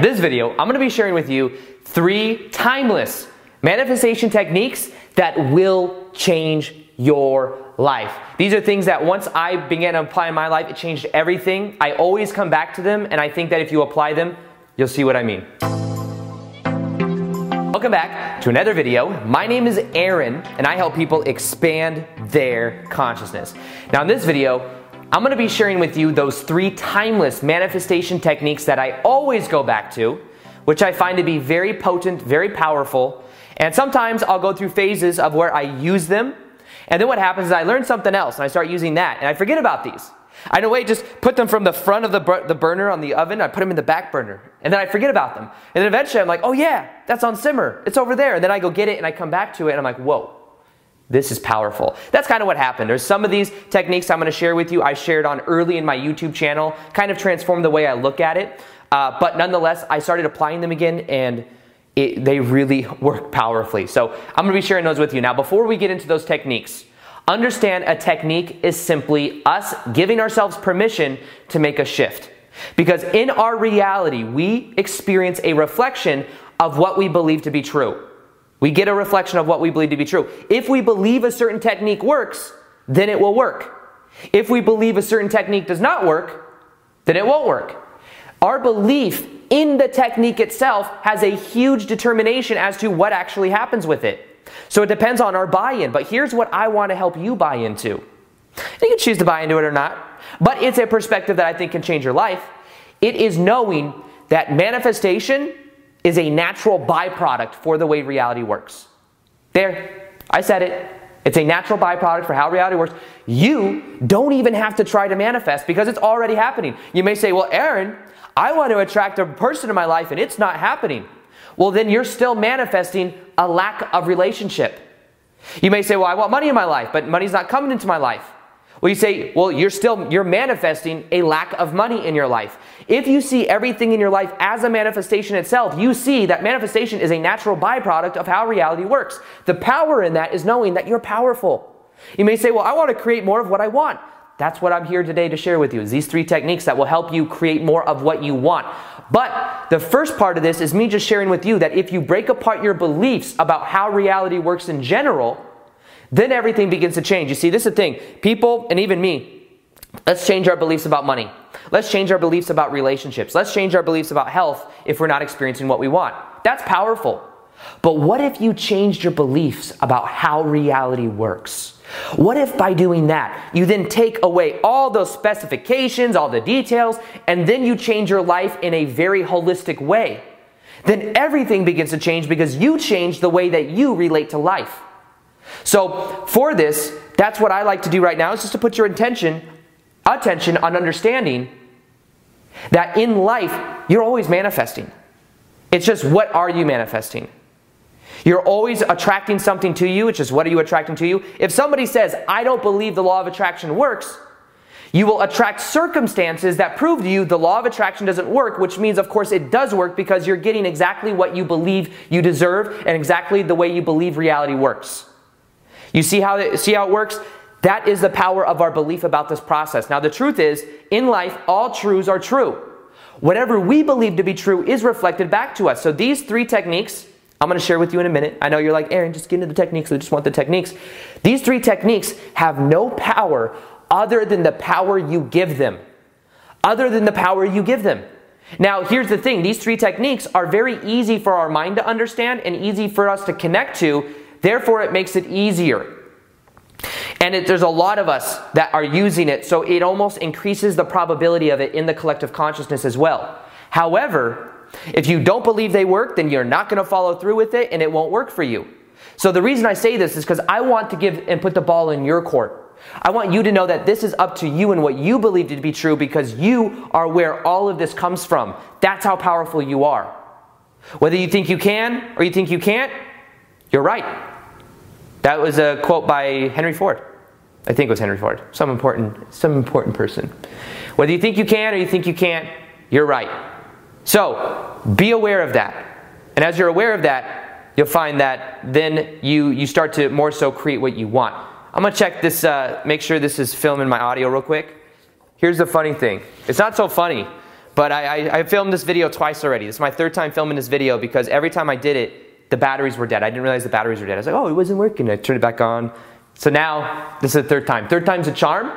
This video, I'm gonna be sharing with you three timeless manifestation techniques that will change your life. These are things that once I began to apply in my life, it changed everything. I always come back to them, and I think that if you apply them, you'll see what I mean. Welcome back to another video. My name is Aaron, and I help people expand their consciousness. Now, in this video, I'm going to be sharing with you those three timeless manifestation techniques that I always go back to, which I find to be very potent, very powerful. And sometimes I'll go through phases of where I use them. And then what happens is I learn something else and I start using that and I forget about these. I know, wait, just put them from the front of the, the burner on the oven. I put them in the back burner. And then I forget about them. And then eventually I'm like, oh yeah, that's on simmer. It's over there. And then I go get it and I come back to it and I'm like, whoa, this is powerful. That's kind of what happened. There's some of these techniques I'm going to share with you. I shared on early in my YouTube channel, kind of transformed the way I look at it. Uh, but nonetheless, I started applying them again and it, they really work powerfully. So I'm going to be sharing those with you. Now, before we get into those techniques, understand a technique is simply us giving ourselves permission to make a shift. Because in our reality, we experience a reflection of what we believe to be true. We get a reflection of what we believe to be true. If we believe a certain technique works, then it will work. If we believe a certain technique does not work, then it won't work. Our belief in the technique itself has a huge determination as to what actually happens with it. So it depends on our buy in. But here's what I want to help you buy into. You can choose to buy into it or not, but it's a perspective that I think can change your life. It is knowing that manifestation is a natural byproduct for the way reality works. There, I said it. It's a natural byproduct for how reality works. You don't even have to try to manifest because it's already happening. You may say, Well, Aaron, I want to attract a person in my life and it's not happening. Well, then you're still manifesting a lack of relationship. You may say, Well, I want money in my life, but money's not coming into my life. Well, you say, well, you're still you're manifesting a lack of money in your life. If you see everything in your life as a manifestation itself, you see that manifestation is a natural byproduct of how reality works. The power in that is knowing that you're powerful. You may say, well, I want to create more of what I want. That's what I'm here today to share with you. Is these three techniques that will help you create more of what you want. But the first part of this is me just sharing with you that if you break apart your beliefs about how reality works in general, then everything begins to change. You see, this is the thing. People, and even me, let's change our beliefs about money. Let's change our beliefs about relationships. Let's change our beliefs about health if we're not experiencing what we want. That's powerful. But what if you changed your beliefs about how reality works? What if by doing that, you then take away all those specifications, all the details, and then you change your life in a very holistic way? Then everything begins to change because you change the way that you relate to life. So for this, that's what I like to do right now is just to put your intention, attention on understanding that in life you're always manifesting. It's just what are you manifesting? You're always attracting something to you, which is what are you attracting to you? If somebody says, I don't believe the law of attraction works, you will attract circumstances that prove to you the law of attraction doesn't work, which means, of course, it does work because you're getting exactly what you believe you deserve and exactly the way you believe reality works. You see how, it, see how it works? That is the power of our belief about this process. Now, the truth is, in life, all truths are true. Whatever we believe to be true is reflected back to us. So, these three techniques, I'm going to share with you in a minute. I know you're like, Aaron, just get into the techniques. I just want the techniques. These three techniques have no power other than the power you give them. Other than the power you give them. Now, here's the thing these three techniques are very easy for our mind to understand and easy for us to connect to Therefore, it makes it easier. And it, there's a lot of us that are using it, so it almost increases the probability of it in the collective consciousness as well. However, if you don't believe they work, then you're not going to follow through with it and it won't work for you. So the reason I say this is because I want to give and put the ball in your court. I want you to know that this is up to you and what you believe to be true because you are where all of this comes from. That's how powerful you are. Whether you think you can or you think you can't, you're right. That was a quote by Henry Ford. I think it was Henry Ford. Some important, some important person. Whether you think you can or you think you can't, you're right. So be aware of that. And as you're aware of that, you'll find that then you, you start to more so create what you want. I'm gonna check this, uh, make sure this is filming my audio real quick. Here's the funny thing. It's not so funny, but I, I, I filmed this video twice already. This is my third time filming this video because every time I did it, the batteries were dead. I didn't realize the batteries were dead. I was like, oh, it wasn't working. I turned it back on. So now, this is the third time. Third time's a charm.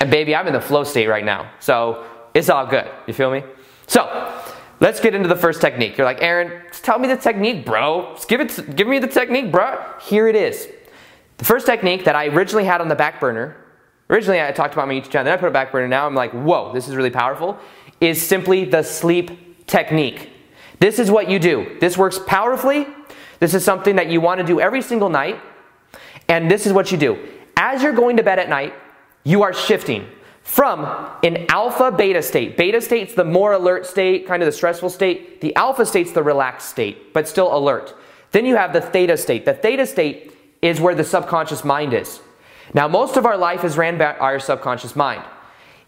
And baby, I'm in the flow state right now. So it's all good. You feel me? So let's get into the first technique. You're like, Aaron, tell me the technique, bro. Just give it, give me the technique, bro. Here it is. The first technique that I originally had on the back burner, originally I talked about my YouTube channel, then I put it back burner. Now I'm like, whoa, this is really powerful. Is simply the sleep technique. This is what you do. This works powerfully. This is something that you want to do every single night. And this is what you do. As you're going to bed at night, you are shifting from an alpha beta state. Beta state's the more alert state, kind of the stressful state. The alpha state's the relaxed state, but still alert. Then you have the theta state. The theta state is where the subconscious mind is. Now, most of our life is ran by our subconscious mind.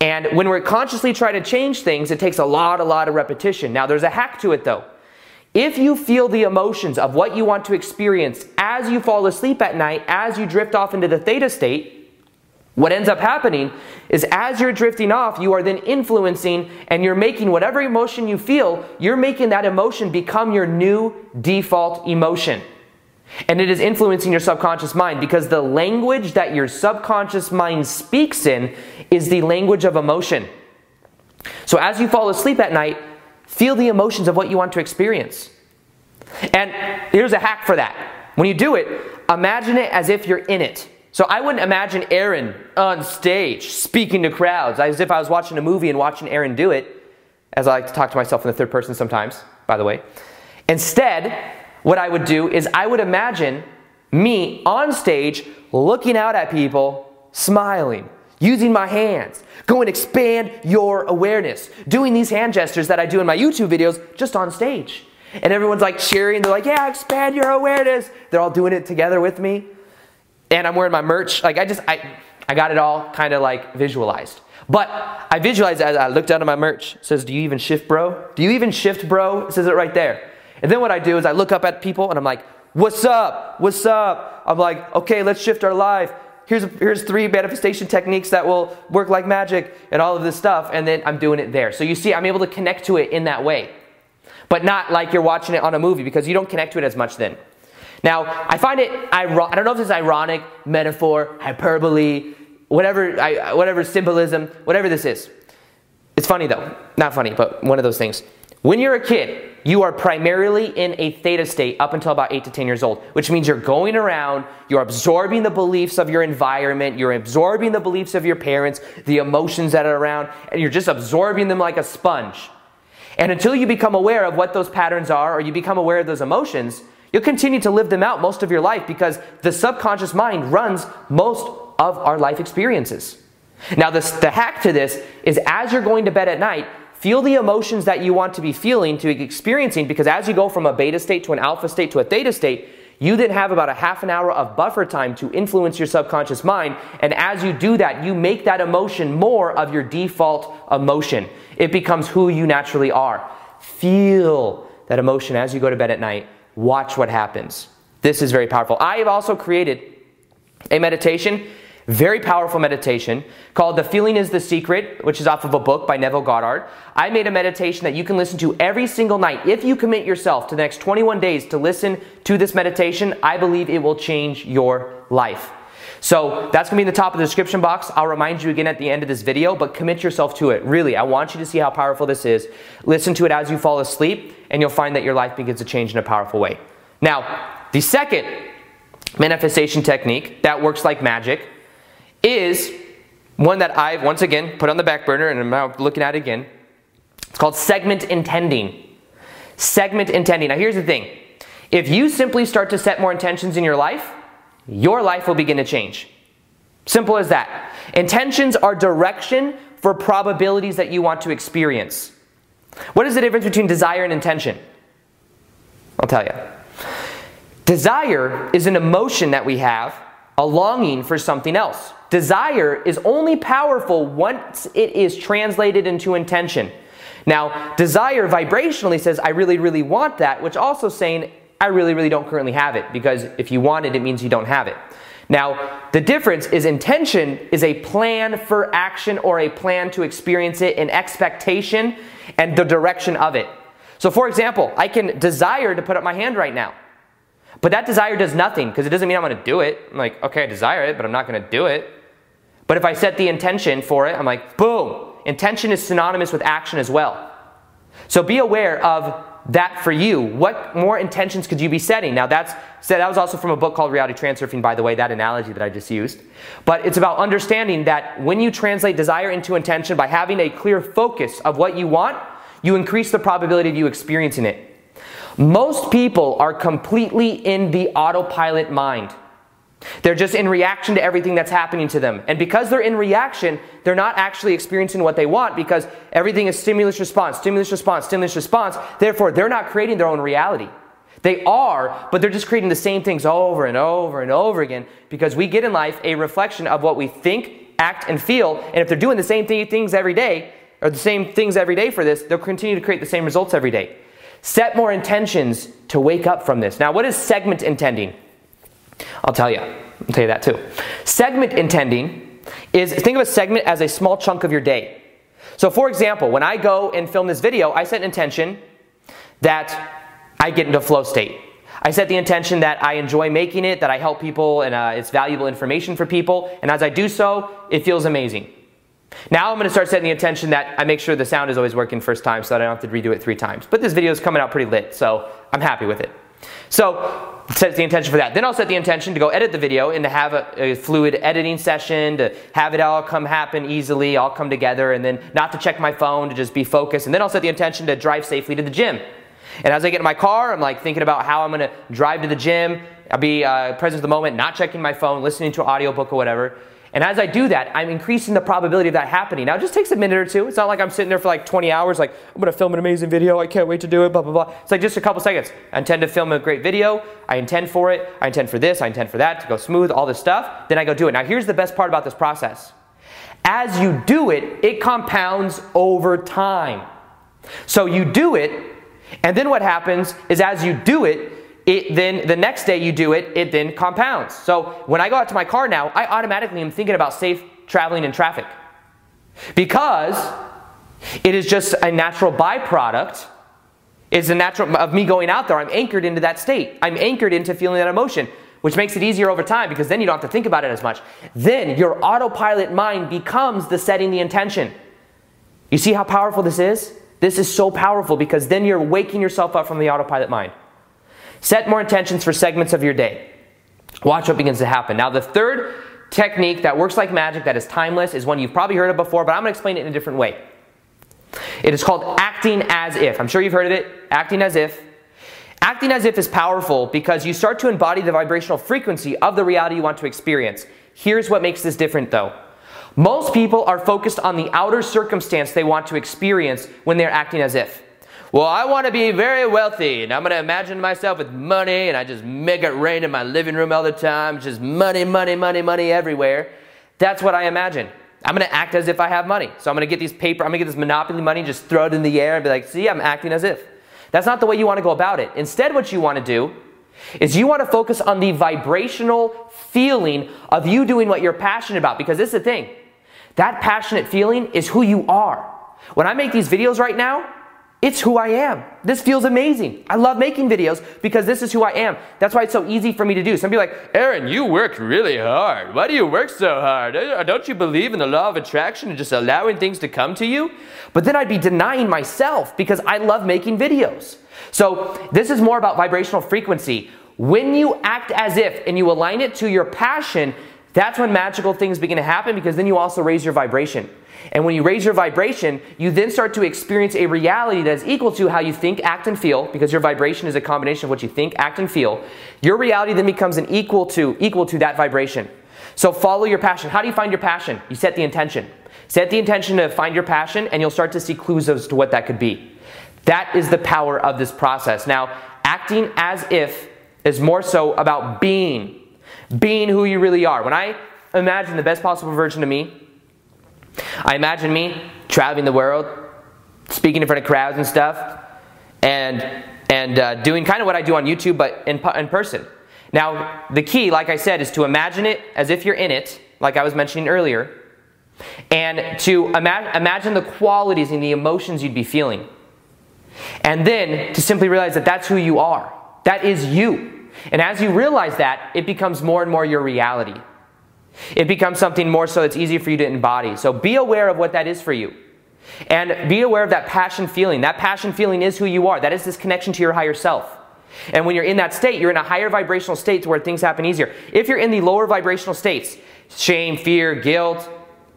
And when we're consciously trying to change things, it takes a lot, a lot of repetition. Now, there's a hack to it though. If you feel the emotions of what you want to experience as you fall asleep at night, as you drift off into the theta state, what ends up happening is as you're drifting off, you are then influencing and you're making whatever emotion you feel, you're making that emotion become your new default emotion. And it is influencing your subconscious mind because the language that your subconscious mind speaks in is the language of emotion. So as you fall asleep at night, feel the emotions of what you want to experience. And here's a hack for that. When you do it, imagine it as if you're in it. So I wouldn't imagine Aaron on stage speaking to crowds as if I was watching a movie and watching Aaron do it, as I like to talk to myself in the third person sometimes, by the way. Instead, what I would do is I would imagine me on stage looking out at people, smiling, using my hands, go and expand your awareness, doing these hand gestures that I do in my YouTube videos just on stage. And everyone's like cheering, they're like, yeah, expand your awareness. They're all doing it together with me and I'm wearing my merch. Like I just I I got it all kind of like visualized. But I visualized as I looked down at my merch. It says, "Do you even shift, bro? Do you even shift, bro?" It says it right there. And then what I do is I look up at people and I'm like, "What's up? What's up?" I'm like, "Okay, let's shift our life." Here's, here's three manifestation techniques that will work like magic and all of this stuff. And then I'm doing it there. So you see, I'm able to connect to it in that way. But not like you're watching it on a movie because you don't connect to it as much then. Now, I find it, I don't know if it's ironic, metaphor, hyperbole, whatever, whatever symbolism, whatever this is. It's funny though. Not funny, but one of those things. When you're a kid, you are primarily in a theta state up until about 8 to 10 years old, which means you're going around, you're absorbing the beliefs of your environment, you're absorbing the beliefs of your parents, the emotions that are around, and you're just absorbing them like a sponge. And until you become aware of what those patterns are or you become aware of those emotions, You'll continue to live them out most of your life because the subconscious mind runs most of our life experiences. Now, this, the hack to this is as you're going to bed at night, feel the emotions that you want to be feeling, to experiencing, because as you go from a beta state to an alpha state to a theta state, you then have about a half an hour of buffer time to influence your subconscious mind. And as you do that, you make that emotion more of your default emotion. It becomes who you naturally are. Feel that emotion as you go to bed at night Watch what happens. This is very powerful. I have also created a meditation, very powerful meditation, called The Feeling is the Secret, which is off of a book by Neville Goddard. I made a meditation that you can listen to every single night. If you commit yourself to the next 21 days to listen to this meditation, I believe it will change your life. So that's gonna be in the top of the description box. I'll remind you again at the end of this video, but commit yourself to it. Really, I want you to see how powerful this is. Listen to it as you fall asleep, and you'll find that your life begins to change in a powerful way. Now, the second manifestation technique that works like magic is one that I've once again put on the back burner and I'm now looking at it again. It's called segment intending. Segment intending. Now, here's the thing if you simply start to set more intentions in your life, your life will begin to change. Simple as that. Intentions are direction for probabilities that you want to experience. What is the difference between desire and intention? I'll tell you. Desire is an emotion that we have, a longing for something else. Desire is only powerful once it is translated into intention. Now, desire vibrationally says, I really, really want that, which also saying, I really, really don't currently have it, because if you want it, it means you don't have it. Now, the difference is intention is a plan for action or a plan to experience it, an expectation, and the direction of it. So, for example, I can desire to put up my hand right now. But that desire does nothing because it doesn't mean I'm going to do it. I'm like, okay, I desire it, but I'm not going to do it. But if I set the intention for it, I'm like, boom. Intention is synonymous with action as well. So be aware of that for you. What more intentions could you be setting? Now that's that was also from a book called Reality Transurfing, by the way, that analogy that I just used. But it's about understanding that when you translate desire into intention by having a clear focus of what you want, you increase the probability of you experiencing it. Most people are completely in the autopilot mind. They're just in reaction to everything that's happening to them. And because they're in reaction, they're not actually experiencing what they want because everything is stimulus response, stimulus response, stimulus response. Therefore, they're not creating their own reality. They are, but they're just creating the same things over and over and over again because we get in life a reflection of what we think, act, and feel. And if they're doing the same things every day, or the same things every day for this, they'll continue to create the same results every day. Set more intentions to wake up from this. Now, what is segment intending? I'll tell you. I'll tell you that too. Segment intending is think of a segment as a small chunk of your day. So, for example, when I go and film this video, I set an intention that I get into flow state. I set the intention that I enjoy making it, that I help people, and uh, it's valuable information for people. And as I do so, it feels amazing. Now I'm going to start setting the intention that I make sure the sound is always working first time so that I don't have to redo it three times. But this video is coming out pretty lit, so I'm happy with it. So set the intention for that. Then I'll set the intention to go edit the video and to have a, a, fluid editing session, to have it all come happen easily, all come together, and then not to check my phone, to just be focused. And then I'll set the intention to drive safely to the gym. And as I get in my car, I'm like thinking about how I'm going to drive to the gym. I'll be uh, present at the moment, not checking my phone, listening to an audiobook or whatever. And as I do that, I'm increasing the probability of that happening. Now, it just takes a minute or two. It's not like I'm sitting there for like 20 hours, like, I'm gonna film an amazing video, I can't wait to do it, blah, blah, blah. It's like just a couple seconds. I intend to film a great video, I intend for it, I intend for this, I intend for that, to go smooth, all this stuff. Then I go do it. Now, here's the best part about this process as you do it, it compounds over time. So you do it, and then what happens is as you do it, it then the next day you do it, it then compounds. So when I go out to my car now, I automatically am thinking about safe traveling in traffic. Because it is just a natural byproduct. It's a natural of me going out there. I'm anchored into that state. I'm anchored into feeling that emotion, which makes it easier over time because then you don't have to think about it as much. Then your autopilot mind becomes the setting the intention. You see how powerful this is? This is so powerful because then you're waking yourself up from the autopilot mind. Set more intentions for segments of your day. Watch what begins to happen. Now, the third technique that works like magic, that is timeless, is one you've probably heard of before, but I'm going to explain it in a different way. It is called acting as if. I'm sure you've heard of it. Acting as if. Acting as if is powerful because you start to embody the vibrational frequency of the reality you want to experience. Here's what makes this different though. Most people are focused on the outer circumstance they want to experience when they're acting as if. Well, I want to be very wealthy, and I'm going to imagine myself with money, and I just make it rain in my living room all the time, just money, money, money, money everywhere. That's what I imagine. I'm going to act as if I have money. So I'm going to get these paper, I'm going to get this monopoly money, just throw it in the air and be like, see, I'm acting as if. That's not the way you want to go about it. Instead, what you want to do is you want to focus on the vibrational feeling of you doing what you're passionate about, because this is the thing. That passionate feeling is who you are. When I make these videos right now, it's who I am. This feels amazing. I love making videos because this is who I am. That's why it's so easy for me to do. Some are like, Aaron, you work really hard. Why do you work so hard? Uh, don't you believe in the law of attraction and just allowing things to come to you? But then I'd be denying myself because I love making videos. So this is more about vibrational frequency. When you act as if and you align it to your passion, that's when magical things begin to happen because then you also raise your vibration. And when you raise your vibration, you then start to experience a reality that is equal to how you think, act, and feel, because your vibration is a combination of what you think, act, and feel. Your reality then becomes an equal to equal to that vibration. So follow your passion. How do you find your passion? You set the intention. Set the intention to find your passion, and you'll start to see clues as to what that could be. That is the power of this process. Now, acting as if is more so about being, being who you really are. When I imagine the best possible version of me, I imagine me traveling the world, speaking in front of crowds and stuff, and and uh, doing kind of what I do on YouTube, but in in person. Now, the key, like I said, is to imagine it as if you're in it, like I was mentioning earlier, and to ima- imagine the qualities and the emotions you'd be feeling. And then to simply realize that that's who you are. That is you. And as you realize that, it becomes more and more your reality. It becomes something more so it's easy for you to embody. So be aware of what that is for you. And be aware of that passion feeling. That passion feeling is who you are. That is this connection to your higher self. And when you're in that state, you're in a higher vibrational state to where things happen easier. If you're in the lower vibrational states, shame, fear, guilt,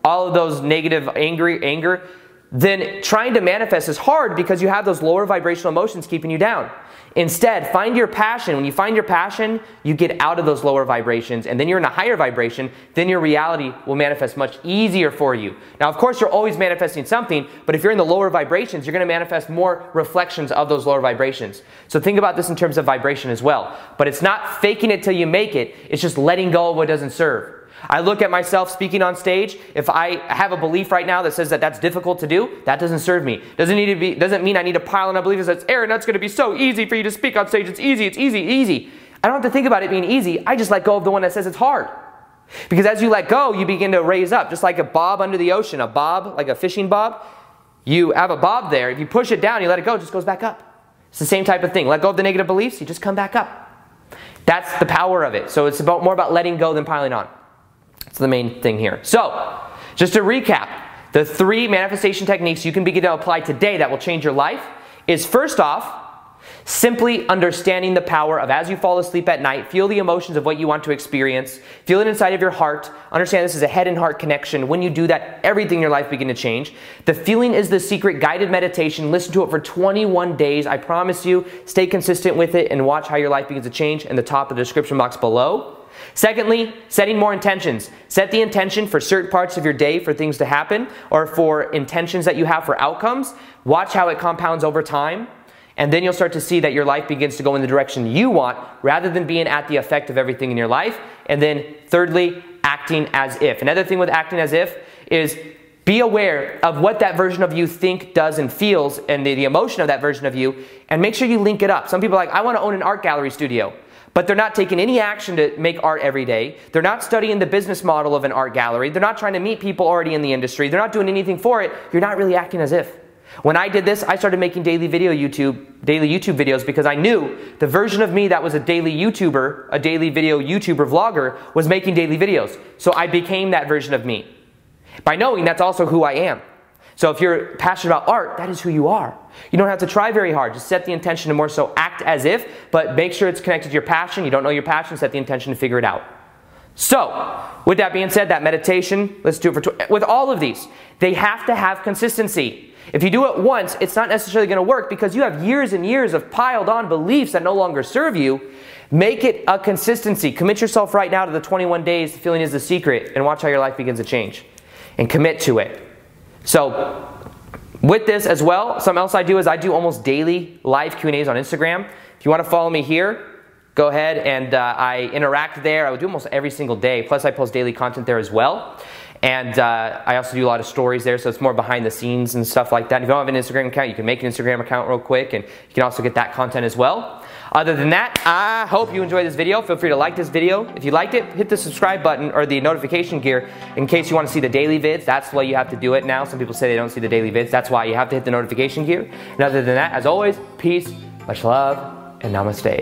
all of those negative angry anger, then trying to manifest is hard because you have those lower vibrational emotions keeping you down. Instead, find your passion. When you find your passion, you get out of those lower vibrations and then you're in a higher vibration, then your reality will manifest much easier for you. Now, of course, you're always manifesting something, but if you're in the lower vibrations, you're going to manifest more reflections of those lower vibrations. So think about this in terms of vibration as well. But it's not faking it till you make it, it's just letting go of what doesn't serve. I look at myself speaking on stage. If I have a belief right now that says that that's difficult to do, that doesn't serve me. Doesn't need to be. Doesn't mean I need to pile on a belief that says, "Aaron, that's going to be so easy for you to speak on stage. It's easy. It's easy. Easy." I don't have to think about it being easy. I just let go of the one that says it's hard. Because as you let go, you begin to raise up, just like a bob under the ocean, a bob, like a fishing bob. You have a bob there. If you push it down, you let it go, it just goes back up. It's the same type of thing. Let go of the negative beliefs, you just come back up. That's the power of it. So it's about more about letting go than piling on. That's the main thing here. So, just to recap, the three manifestation techniques you can begin to apply today that will change your life is first off, simply understanding the power of as you fall asleep at night, feel the emotions of what you want to experience, feel it inside of your heart, understand this is a head and heart connection. When you do that, everything in your life begin to change. The feeling is the secret guided meditation. Listen to it for 21 days. I promise you, stay consistent with it and watch how your life begins to change in the top of the description box below. Secondly, setting more intentions. Set the intention for certain parts of your day for things to happen or for intentions that you have for outcomes. Watch how it compounds over time. And then you'll start to see that your life begins to go in the direction you want rather than being at the effect of everything in your life. And then, thirdly, acting as if. Another thing with acting as if is be aware of what that version of you think, does, and feels, and the, the emotion of that version of you, and make sure you link it up. Some people are like, I want to own an art gallery studio. But they're not taking any action to make art every day. They're not studying the business model of an art gallery. They're not trying to meet people already in the industry. They're not doing anything for it. You're not really acting as if. When I did this, I started making daily video YouTube, daily YouTube videos because I knew the version of me that was a daily YouTuber, a daily video YouTuber vlogger was making daily videos. So I became that version of me. By knowing that's also who I am. So if you're passionate about art, that is who you are. You don't have to try very hard. Just set the intention to more so act as if, but make sure it's connected to your passion. You don't know your passion, set the intention to figure it out. So, with that being said, that meditation, let's do it for tw- with all of these. They have to have consistency. If you do it once, it's not necessarily going to work because you have years and years of piled on beliefs that no longer serve you. Make it a consistency. Commit yourself right now to the 21 days. The feeling is the secret, and watch how your life begins to change. And commit to it. So, with this as well, something else I do is I do almost daily live Q&As on Instagram. If you want to follow me here, go ahead and uh, I interact there. I would do almost every single day. Plus, I post daily content there as well. And uh, I also do a lot of stories there, so it's more behind the scenes and stuff like that. if you don't have an Instagram account, you can make an Instagram account real quick, and you can also get that content as well. Other than that, I hope you enjoyed this video. Feel free to like this video. If you liked it, hit the subscribe button or the notification gear in case you want to see the daily vids. That's why you have to do it now. Some people say they don't see the daily vids. That's why you have to hit the notification gear. And other than that, as always, peace, much love, and namaste.